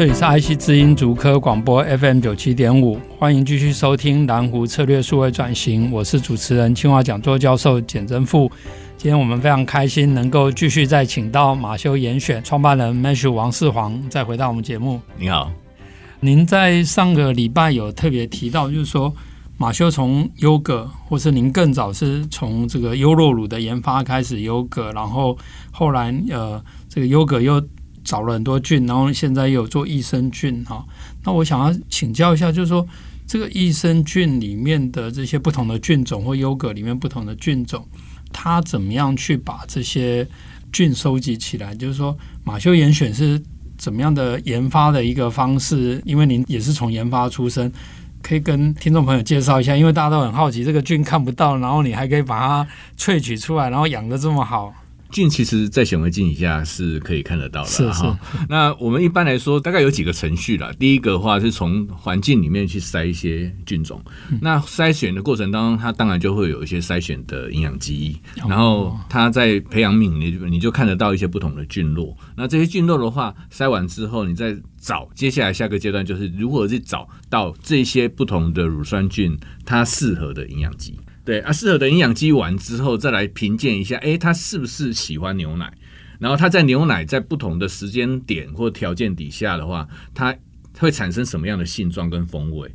这里是 IC 知音竹科广播 FM 九七点五，欢迎继续收听蓝湖策略数位转型，我是主持人清华讲座教授简真富。今天我们非常开心能够继续再请到马修严选创办人 Matthew 王世煌再回到我们节目。你好，您在上个礼拜有特别提到，就是说马修从优格，或是您更早是从这个优酪乳的研发开始优格，然后后来呃这个优格又。找了很多菌，然后现在又有做益生菌哈。那我想要请教一下，就是说这个益生菌里面的这些不同的菌种，或优格里面不同的菌种，它怎么样去把这些菌收集起来？就是说马修严选是怎么样的研发的一个方式？因为您也是从研发出身，可以跟听众朋友介绍一下。因为大家都很好奇，这个菌看不到，然后你还可以把它萃取出来，然后养得这么好。菌其实，在显微镜以下是可以看得到的。是是。那我们一般来说，大概有几个程序啦。第一个的话是从环境里面去筛一些菌种。那筛选的过程当中，它当然就会有一些筛选的营养基。然后它在培养皿，你你就看得到一些不同的菌落。那这些菌落的话，筛完之后，你再找接下来下个阶段就是如何去找到这些不同的乳酸菌它适合的营养基。对啊，适合的营养基完之后，再来评鉴一下，诶，他是不是喜欢牛奶？然后他在牛奶在不同的时间点或条件底下的话，它会产生什么样的性状跟风味？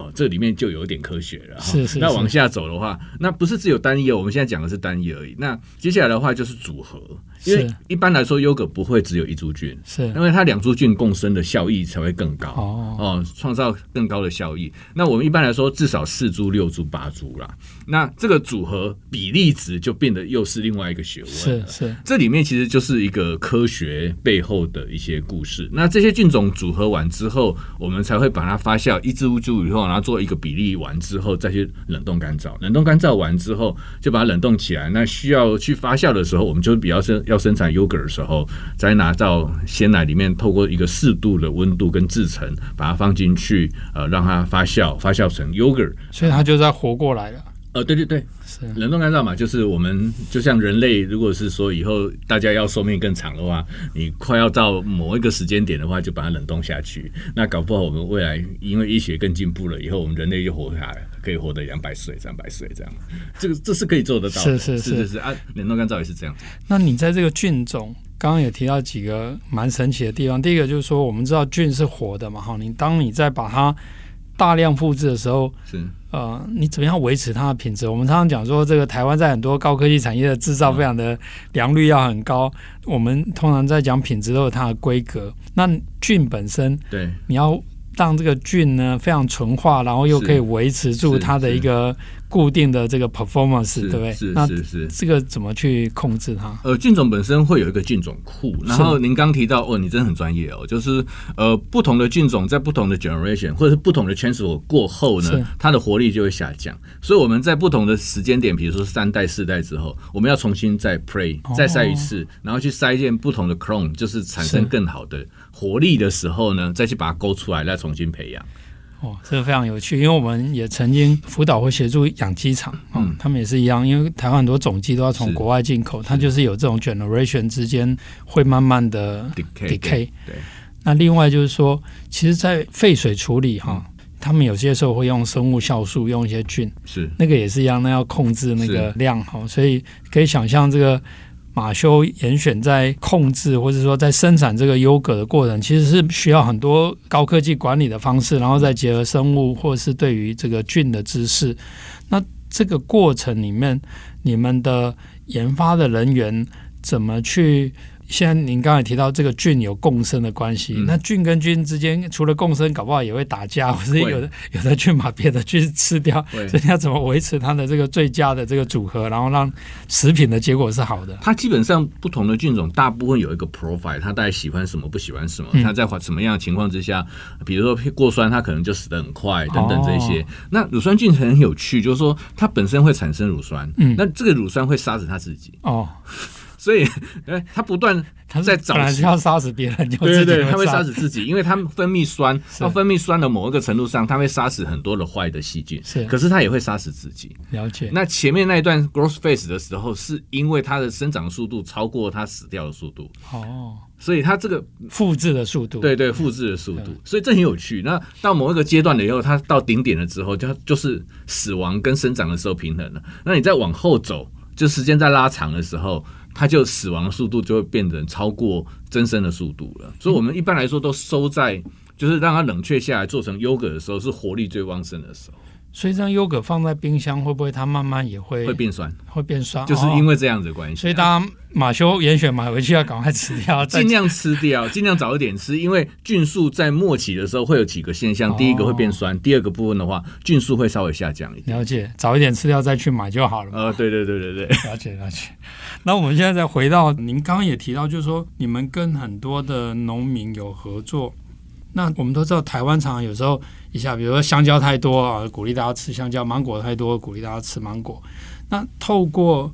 哦，这里面就有点科学了。是是，是。那往下走的话，那不是只有单一，我们现在讲的是单一而已。那接下来的话就是组合。因为一般来说，优格不会只有一株菌，是因为它两株菌共生的效益才会更高哦，哦，创造更高的效益。那我们一般来说至少四株、六株、八株啦。那这个组合比例值就变得又是另外一个学问了。是是，这里面其实就是一个科学背后的一些故事。那这些菌种组合完之后，我们才会把它发酵一株株以后，拿做一个比例完之后再去冷冻干燥。冷冻干燥完之后，就把它冷冻起来。那需要去发酵的时候，我们就比较生。要生产 yogurt 的时候，再拿到鲜奶里面，透过一个适度的温度跟制成，把它放进去，呃，让它发酵，发酵成 yogurt，所以它就在活过来了。呃，对对对，是冷冻干燥嘛，就是我们就像人类，如果是说以后大家要寿命更长的话，你快要到某一个时间点的话，就把它冷冻下去。那搞不好我们未来因为医学更进步了，以后我们人类就活下来，可以活得两百岁、三百岁这样。这个这是可以做得到的，是是是是是啊，冷冻干燥也是这样。那你在这个菌种，刚刚也提到几个蛮神奇的地方。第一个就是说，我们知道菌是活的嘛，哈，你当你在把它大量复制的时候，是。呃，你怎么样维持它的品质？我们常常讲说，这个台湾在很多高科技产业的制造，非常的良率要很高。我们通常在讲品质都有它的规格。那菌本身，对，你要让这个菌呢非常纯化，然后又可以维持住它的一个。固定的这个 performance 对不对？是是是，这个怎么去控制它？呃，菌种本身会有一个菌种库，然后您刚提到哦，你真的很专业哦，就是呃，不同的菌种在不同的 generation 或者是不同的 transfer 过后呢，它的活力就会下降。所以我们在不同的时间点，比如说三代、四代之后，我们要重新再 pray 再筛一次，然后去筛一件不同的 clone，就是产生更好的活力的时候呢，再去把它勾出来，再重新培养。哦，这个非常有趣，因为我们也曾经辅导或协助养鸡场，嗯，他们也是一样，因为台湾很多种鸡都要从国外进口，它就是有这种 generation 之间会慢慢的 decay。对，那另外就是说，其实，在废水处理哈，他们有些时候会用生物酵素，用一些菌，是。那个也是一样，那要控制那个量哈，所以可以想象这个。马修严选在控制或者说在生产这个优格的过程，其实是需要很多高科技管理的方式，然后再结合生物或是对于这个菌的知识。那这个过程里面，你们的研发的人员怎么去现在您刚才提到这个菌有共生的关系，嗯、那菌跟菌之间除了共生，搞不好也会打架，或者有的 有的菌把别的菌吃掉，所以你要怎么维持它的这个最佳的这个组合，然后让食品的结果是好的？它基本上不同的菌种大部分有一个 profile，它大概喜欢什么，不喜欢什么，它在什么样的情况之下，比如说过酸，它可能就死得很快，等等这些。哦、那乳酸菌很有趣，就是说它本身会产生乳酸，嗯，那这个乳酸会杀死它自己。哦。所以，哎，它不断在找，本来是要杀死别人，对对对，它会杀死自己，因为它分泌酸，它分泌酸的某一个程度上，它会杀死很多的坏的细菌，是，可是它也会杀死自己。了解。那前面那一段 growth phase 的时候，是因为它的生长速度超过它死掉的速度，哦，所以它这个复制的速度，对对，复制的速度，所以这很有趣。那到某一个阶段了以后，它到顶点了之后，就就是死亡跟生长的时候平衡了。那你再往后走，就时间在拉长的时候。它就死亡的速度就会变成超过增生的速度了，所以我们一般来说都收在，就是让它冷却下来做成优格的时候，是活力最旺盛的时候。所以，这样优格放在冰箱会不会它慢慢也会会变酸？会变酸，就是因为这样子的关系。所以，大家马修严选买回去要赶快吃掉，尽量吃掉，尽量早一点吃。因为菌素在末期的时候会有几个现象：第一个会变酸，第二个部分的话，菌素会稍微下降一点。了解，早一点吃掉再去买就好了。呃，对对对对对，了解了解。那我们现在再回到您刚刚也提到，就是说你们跟很多的农民有合作。那我们都知道，台湾常常有时候一下，比如说香蕉太多啊，鼓励大家吃香蕉；芒果太多，鼓励大家吃芒果。那透过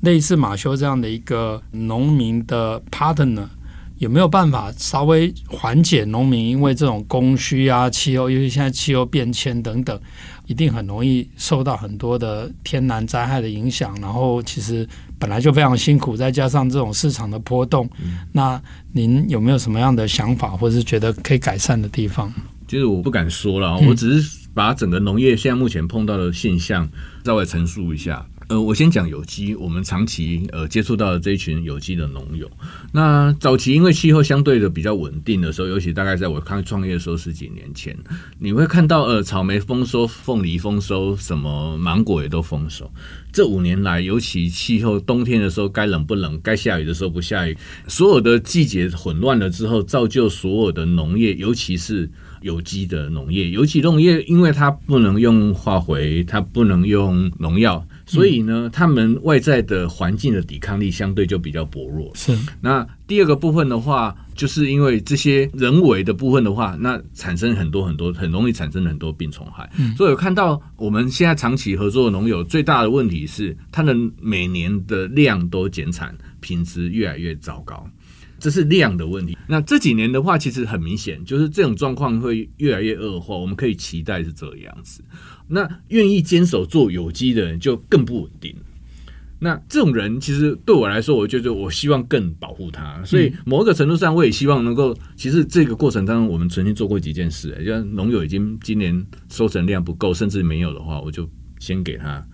类似马修这样的一个农民的 partner，有没有办法稍微缓解农民因为这种供需啊、气候，因为现在气候变迁等等，一定很容易受到很多的天然灾害的影响，然后其实。本来就非常辛苦，再加上这种市场的波动，那您有没有什么样的想法，或是觉得可以改善的地方？其实我不敢说了，我只是把整个农业现在目前碰到的现象稍微陈述一下。呃，我先讲有机，我们长期呃接触到的这一群有机的农友。那早期因为气候相对的比较稳定的时候，尤其大概在我刚创业的时候十几年前，你会看到呃草莓丰收、凤梨丰收，什么芒果也都丰收。这五年来，尤其气候冬天的时候该冷不冷，该下雨的时候不下雨，所有的季节混乱了之后，造就所有的农业，尤其是。有机的农业，有机农业，因为它不能用化肥，它不能用农药，所以呢，他们外在的环境的抵抗力相对就比较薄弱。是。那第二个部分的话，就是因为这些人为的部分的话，那产生很多很多，很容易产生很多病虫害。嗯。所以我看到我们现在长期合作的农友最大的问题是，它的每年的量都减产，品质越来越糟糕。这是量的问题。那这几年的话，其实很明显，就是这种状况会越来越恶化。我们可以期待是这样子。那愿意坚守做有机的人就更不稳定。那这种人其实对我来说，我觉得我希望更保护他。所以某一个程度上，我也希望能够，其实这个过程当中，我们曾经做过几件事。就像农友已经今年收成量不够，甚至没有的话，我就先给他。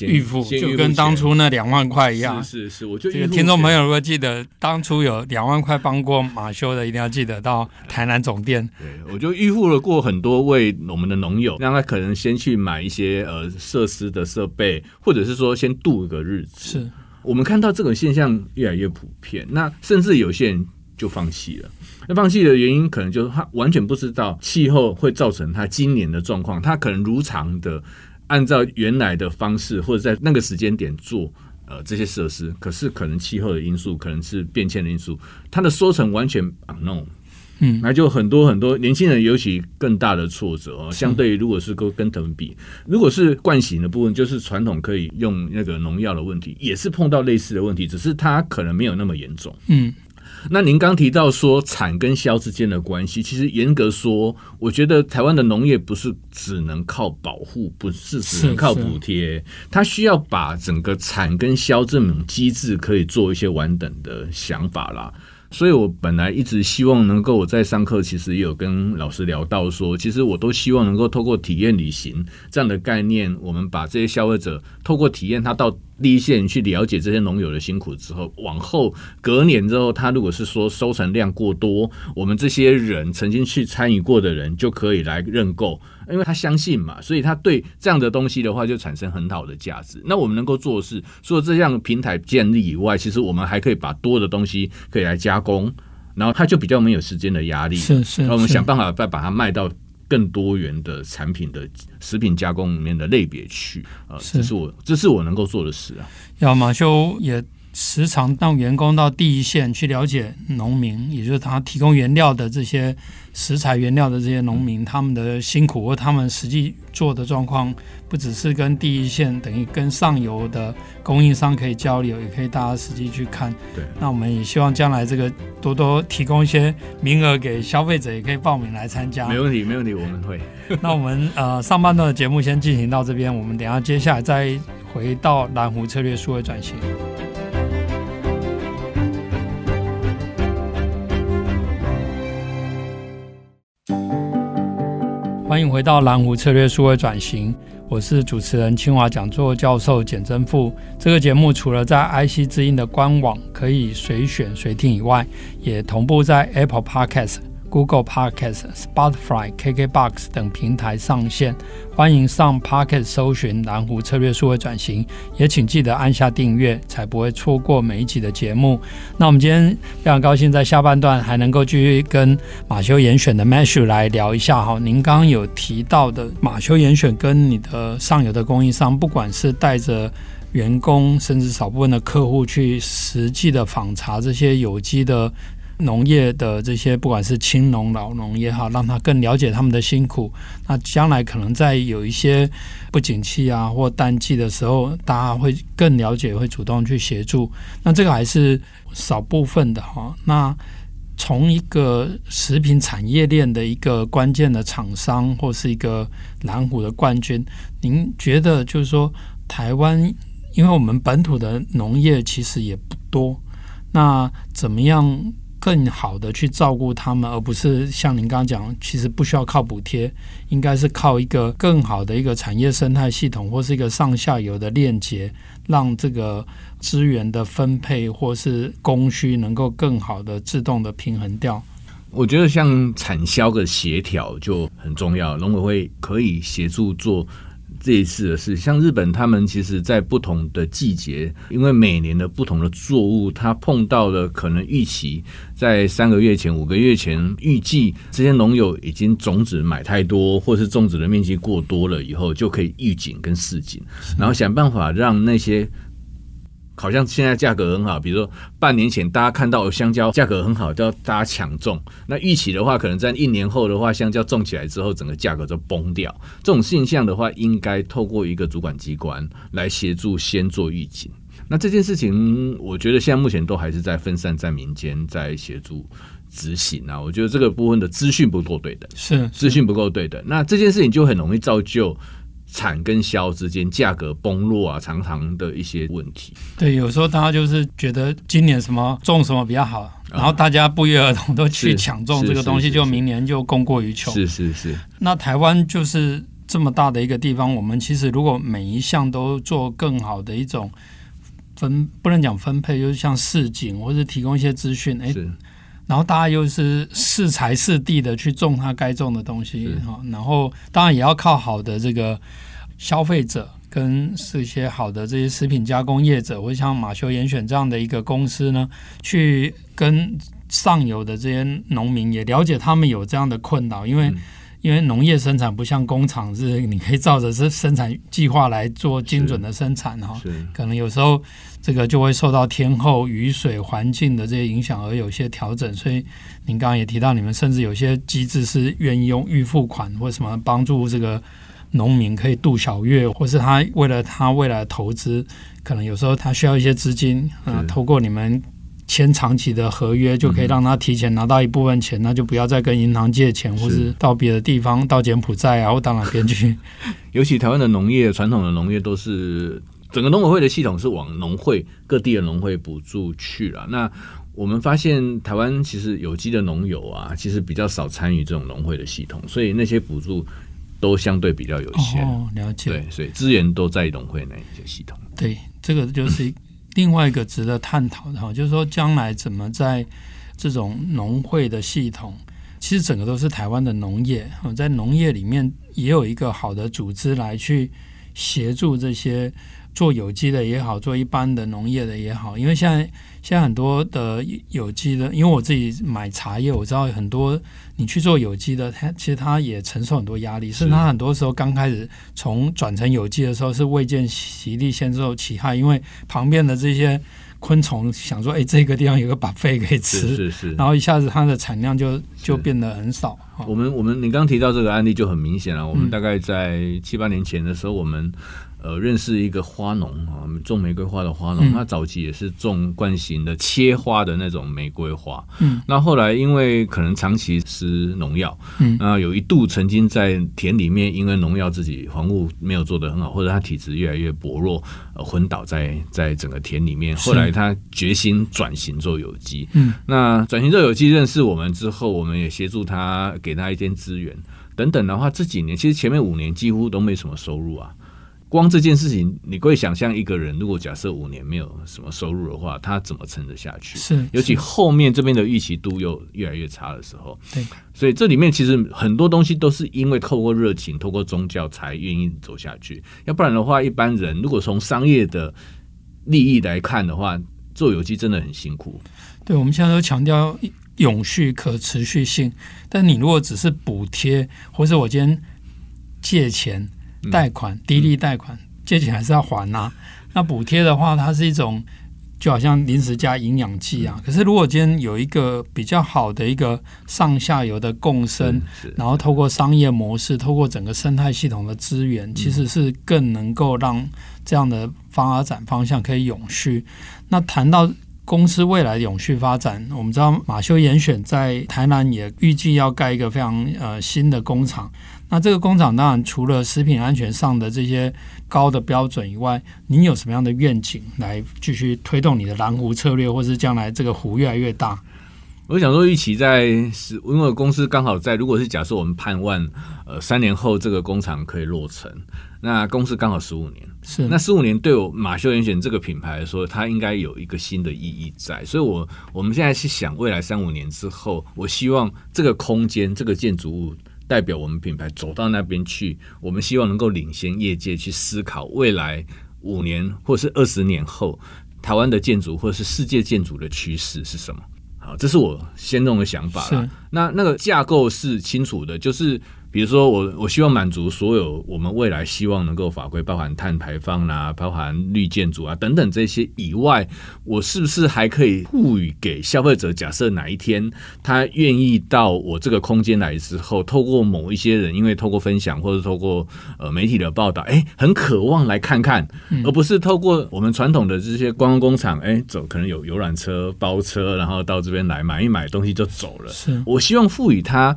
预付就跟当初那两万块一样，是是是，我觉得这个听众朋友如果记得当初有两万块帮过马修的，一定要记得到台南总店。对，我就预付了过很多位我们的农友，让他可能先去买一些呃设施的设备，或者是说先度个日子。是我们看到这种现象越来越普遍，那甚至有些人就放弃了。那放弃的原因可能就是他完全不知道气候会造成他今年的状况，他可能如常的。按照原来的方式，或者在那个时间点做呃这些设施，可是可能气候的因素，可能是变迁的因素，它的收成完全 unknown，嗯，那就很多很多年轻人尤其更大的挫折哦。相对于如果是跟跟他们比，如果是惯性的部分，就是传统可以用那个农药的问题，也是碰到类似的问题，只是它可能没有那么严重，嗯。那您刚提到说产跟销之间的关系，其实严格说，我觉得台湾的农业不是只能靠保护，不是只能靠补贴，它需要把整个产跟销这种机制可以做一些完整的想法啦。所以我本来一直希望能够我在上课，其实也有跟老师聊到说，其实我都希望能够透过体验旅行这样的概念，我们把这些消费者透过体验，他到第一线去了解这些农友的辛苦之后，往后隔年之后，他如果是说收成量过多，我们这些人曾经去参与过的人就可以来认购，因为他相信嘛，所以他对这样的东西的话就产生很好的价值。那我们能够做的是，除了这样平台建立以外，其实我们还可以把多的东西可以来加工，然后他就比较没有时间的压力。是是，那我们想办法再把它卖到。更多元的产品的食品加工里面的类别去，呃，这是我这是我能够做的事啊。要马修也时常让员工到第一线去了解农民，也就是他提供原料的这些食材原料的这些农民，他们的辛苦或他们实际做的状况，不只是跟第一线等于跟上游的供应商可以交流，也可以大家实际去看。对，那我们也希望将来这个多多提供一些名额给消费者，也可以报名来参加。没问题，没问题，我们会。那我们呃上半段的节目先进行到这边，我们等下接下来再回到蓝湖策略数位转型。欢迎回到蓝湖策略数位转型，我是主持人清华讲座教授简真富。这个节目除了在 IC 之音的官网可以随选随听以外，也同步在 Apple Podcast。Google Podcast、Spotify、KKBox 等平台上线，欢迎上 Podcast 搜寻蓝湖策略数位转型，也请记得按下订阅，才不会错过每一集的节目。那我们今天非常高兴在下半段还能够继续跟马修严选的 Matthew 来聊一下哈。您刚刚有提到的马修严选跟你的上游的供应商，不管是带着员工，甚至少部分的客户去实际的访查这些有机的。农业的这些，不管是青农、老农也好，让他更了解他们的辛苦。那将来可能在有一些不景气啊或淡季的时候，大家会更了解，会主动去协助。那这个还是少部分的哈。那从一个食品产业链的一个关键的厂商，或是一个蓝湖的冠军，您觉得就是说，台湾因为我们本土的农业其实也不多，那怎么样？更好的去照顾他们，而不是像您刚刚讲，其实不需要靠补贴，应该是靠一个更好的一个产业生态系统，或是一个上下游的链接，让这个资源的分配或是供需能够更好的自动的平衡掉。我觉得像产销的协调就很重要，农委会可以协助做。这一次的事，像日本，他们其实在不同的季节，因为每年的不同的作物，它碰到了可能预期在三个月前、五个月前预计这些农友已经种子买太多，或是种植的面积过多了以后，就可以预警跟示警，然后想办法让那些。好像现在价格很好，比如说半年前大家看到香蕉价格很好，都要大家抢种。那预期的话，可能在一年后的话，香蕉种起来之后，整个价格就崩掉。这种现象的话，应该透过一个主管机关来协助，先做预警。那这件事情，我觉得现在目前都还是在分散在民间，在协助执行啊。我觉得这个部分的资讯不够对的，是资讯不够对的。那这件事情就很容易造就。产跟销之间价格崩落啊，常常的一些问题。对，有时候大家就是觉得今年什么种什么比较好，然后大家不约而同都去抢种这个东西，就明年就供过于求。是是是。那台湾就是这么大的一个地方，我们其实如果每一项都做更好的一种分，不能讲分配，就是像市井或者提供一些资讯，哎，然后大家又是适才适地的去种它该种的东西哈，然后当然也要靠好的这个消费者跟是一些好的这些食品加工业者，或像马修严选这样的一个公司呢，去跟上游的这些农民也了解他们有这样的困扰，因为、嗯、因为农业生产不像工厂是你可以照着是生产计划来做精准的生产哈，可能有时候。这个就会受到天候、雨水、环境的这些影响而有些调整，所以您刚刚也提到，你们甚至有些机制是愿意用预付款或什么帮助这个农民可以度小月，或是他为了他未来的投资，可能有时候他需要一些资金啊，透过你们签长期的合约，就可以让他提前拿到一部分钱，那就不要再跟银行借钱，或是到别的地方到柬埔寨啊或到哪边去。尤其台湾的农业，传统的农业都是。整个农委会的系统是往农会各地的农会补助去了。那我们发现台湾其实有机的农友啊，其实比较少参与这种农会的系统，所以那些补助都相对比较有限。哦，了解。对，所以资源都在农会那一些系统。对，这个就是另外一个值得探讨的哈，就是说将来怎么在这种农会的系统，其实整个都是台湾的农业，在农业里面也有一个好的组织来去协助这些。做有机的也好，做一般的农业的也好，因为现在现在很多的有机的，因为我自己买茶叶，我知道很多你去做有机的，它其实它也承受很多压力，是它很多时候刚开始从转成有机的时候是未见习力先受其害，因为旁边的这些昆虫想说，哎，这个地方有个 buffet 可以吃，是是是，然后一下子它的产量就就变得很少。我们我们你刚刚提到这个案例就很明显了，我们大概在七八年前的时候，我们。呃，认识一个花农啊，种玫瑰花的花农，嗯、他早期也是种惯型的切花的那种玫瑰花。嗯，那后来因为可能长期施农药，嗯，那有一度曾经在田里面，因为农药自己防护没有做得很好，或者他体质越来越薄弱，呃，昏倒在在整个田里面。后来他决心转型做有机。嗯，那转型做有机，认识我们之后，我们也协助他，给他一些资源等等的话，这几年其实前面五年几乎都没什么收入啊。光这件事情，你可以想象一个人，如果假设五年没有什么收入的话，他怎么撑得下去？是，尤其后面这边的预期度又越来越差的时候。对，所以这里面其实很多东西都是因为透过热情、透过宗教才愿意走下去。要不然的话，一般人如果从商业的利益来看的话，做有机真的很辛苦。对，我们现在都强调永续、可持续性，但你如果只是补贴，或者我今天借钱。贷款低利贷款借钱还是要还呐、啊。那补贴的话，它是一种就好像临时加营养剂啊。可是如果今天有一个比较好的一个上下游的共生，然后透过商业模式，透过整个生态系统的资源，其实是更能够让这样的发展方向可以永续。那谈到公司未来的永续发展，我们知道马修严选在台南也预计要盖一个非常呃新的工厂。那这个工厂当然除了食品安全上的这些高的标准以外，您有什么样的愿景来继续推动你的蓝湖策略，或是将来这个湖越来越大？我想说，一起在是，因为公司刚好在，如果是假设我们盼望呃三年后这个工厂可以落成，那公司刚好十五年，是那十五年对我马修严选这个品牌来说，它应该有一个新的意义在，所以我我们现在是想未来三五年之后，我希望这个空间这个建筑物。代表我们品牌走到那边去，我们希望能够领先业界去思考未来五年或是二十年后台湾的建筑或者是世界建筑的趋势是什么？好，这是我先弄的想法了。那那个架构是清楚的，就是。比如说我，我我希望满足所有我们未来希望能够法规，包含碳排放啦、啊，包含绿建筑啊等等这些以外，我是不是还可以赋予给消费者？假设哪一天他愿意到我这个空间来之后，透过某一些人，因为透过分享或者透过呃媒体的报道，哎，很渴望来看看，而不是透过我们传统的这些观光工厂，哎，走可能有游览车包车，然后到这边来买一买东西就走了。是我希望赋予他。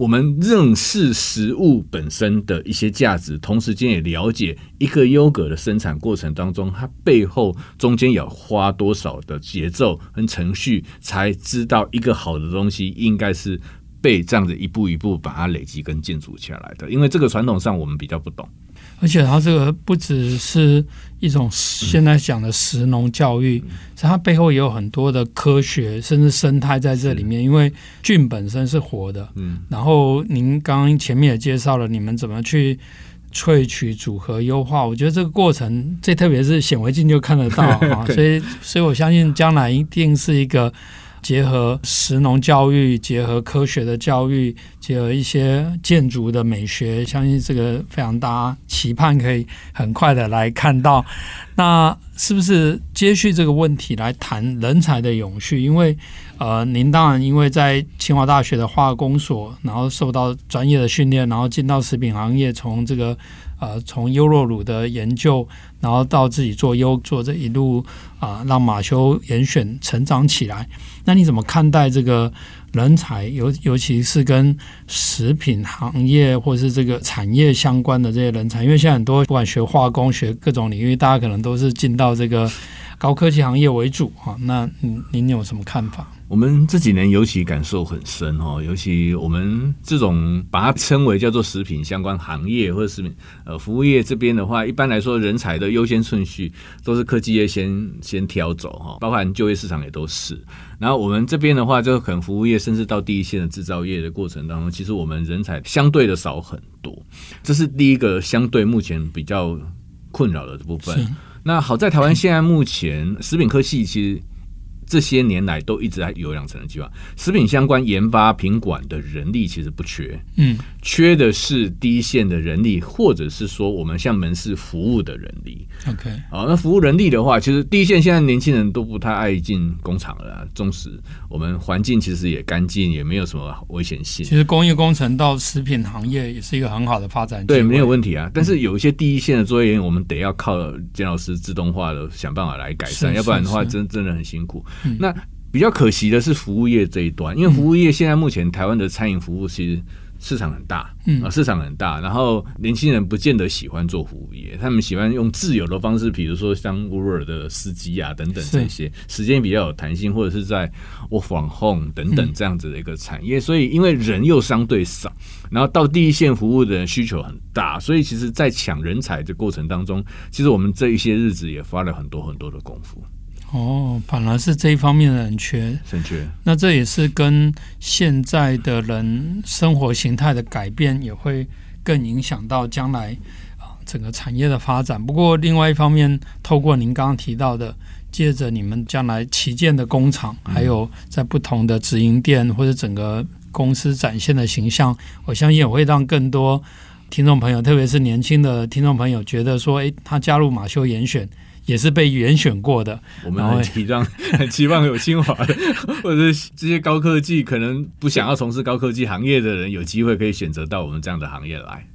我们认识食物本身的一些价值，同时间也了解一个优格的生产过程当中，它背后中间要花多少的节奏跟程序，才知道一个好的东西应该是被这样子一步一步把它累积跟建筑起来的。因为这个传统上我们比较不懂。而且它这个不只是一种现在讲的食农教育，它背后也有很多的科学甚至生态在这里面。因为菌本身是活的，嗯，然后您刚刚前面也介绍了你们怎么去萃取、组合、优化，我觉得这个过程，最特别是显微镜就看得到啊，所以，所以我相信将来一定是一个。结合石农教育，结合科学的教育，结合一些建筑的美学，相信这个非常大家，期盼可以很快的来看到。那是不是接续这个问题来谈人才的永续？因为呃，您当然因为在清华大学的化工所，然后受到专业的训练，然后进到食品行业，从这个。呃，从优酪乳的研究，然后到自己做优做这一路啊、让马修严选成长起来。那你怎么看待这个人才，尤尤其是跟食品行业或是这个产业相关的这些人才？因为现在很多不管学化工、学各种领域，大家可能都是进到这个高科技行业为主哈。那您您有什么看法？我们这几年尤其感受很深哦，尤其我们这种把它称为叫做食品相关行业或者食品呃服务业这边的话，一般来说人才的优先顺序都是科技业先先挑走哈，包含就业市场也都是。然后我们这边的话，就可能服务业甚至到第一线的制造业的过程当中，其实我们人才相对的少很多，这是第一个相对目前比较困扰的部分。那好在台湾现在目前食品科系其实。这些年来都一直在有养成的计划，食品相关研发品管的人力其实不缺，嗯，缺的是第一线的人力，或者是说我们像门市服务的人力。OK，好，那服务人力的话，其实第一线现在年轻人都不太爱进工厂了，纵使我们环境其实也干净，也没有什么危险性。其实工业工程到食品行业也是一个很好的发展，对，没有问题啊。但是有一些第一线的作业员，我们得要靠简老师自动化的想办法来改善，要不然的话，真真的很辛苦。那比较可惜的是服务业这一端，因为服务业现在目前台湾的餐饮服务其实市场很大，嗯，市场很大，然后年轻人不见得喜欢做服务业，他们喜欢用自由的方式，比如说像 Uber 的司机啊等等这些，时间比较有弹性，或者是在 Work from home 等等这样子的一个产业，所以因为人又相对少，然后到第一线服务的人需求很大，所以其实，在抢人才的过程当中，其实我们这一些日子也花了很多很多的功夫。哦，反而是这一方面的人缺。那这也是跟现在的人生活形态的改变，也会更影响到将来啊整个产业的发展。不过，另外一方面，透过您刚刚提到的，借着你们将来旗舰的工厂，还有在不同的直营店或者整个公司展现的形象，我相信也会让更多听众朋友，特别是年轻的听众朋友，觉得说，诶，他加入马修严选。也是被严选过的，我们很期望，很期望有清华的，或者是这些高科技可能不想要从事高科技行业的人，有机会可以选择到我们这样的行业来。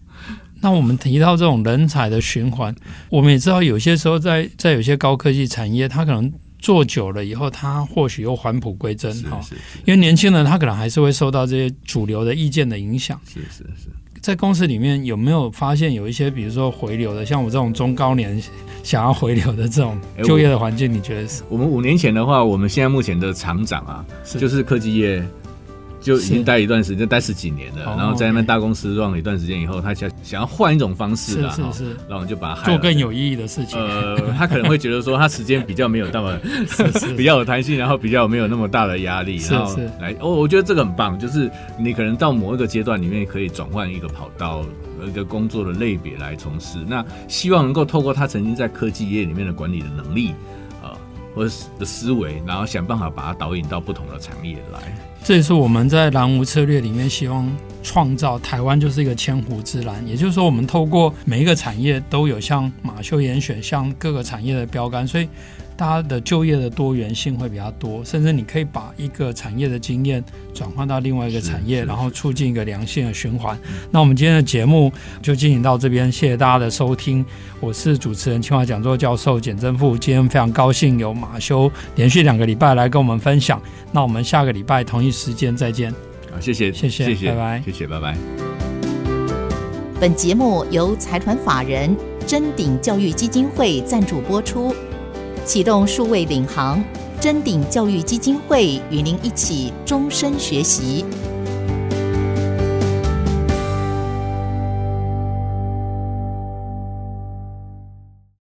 那我们提到这种人才的循环，我们也知道有些时候在在有些高科技产业，他可能做久了以后，他或许又返璞归真哈，因为年轻人他可能还是会受到这些主流的意见的影响。是是是。在公司里面有没有发现有一些，比如说回流的，像我这种中高年想要回流的这种就业的环境，你觉得是？我们五年前的话，我们现在目前的厂长啊，就是科技业。就已经待一段时间，待十几年了，然后在那边大公司用了一段时间以后，他想想要换一种方式啊，是是是，然后我们就把他做更有意义的事情。呃，他可能会觉得说，他时间比较没有那么 比较有弹性，然后比较没有那么大的压力，然后来，哦，我觉得这个很棒，就是你可能到某一个阶段里面可以转换一个跑道，一个工作的类别来从事。那希望能够透过他曾经在科技业里面的管理的能力，呃，或者的思维，然后想办法把它导引到不同的产业来。这也是我们在蓝湖策略里面希望创造台湾就是一个千湖之蓝，也就是说，我们透过每一个产业都有像马修严选，像各个产业的标杆，所以。大家的就业的多元性会比较多，甚至你可以把一个产业的经验转换到另外一个产业，然后促进一个良性的循环。那我们今天的节目就进行到这边，谢谢大家的收听。我是主持人清华讲座教授简正富，今天非常高兴有马修连续两个礼拜来跟我们分享。那我们下个礼拜同一时间再见。好，谢谢，谢谢，谢谢，拜拜，谢谢，拜拜。本节目由财团法人臻鼎教育基金会赞助播出。启动数位领航，臻鼎教育基金会与您一起终身学习。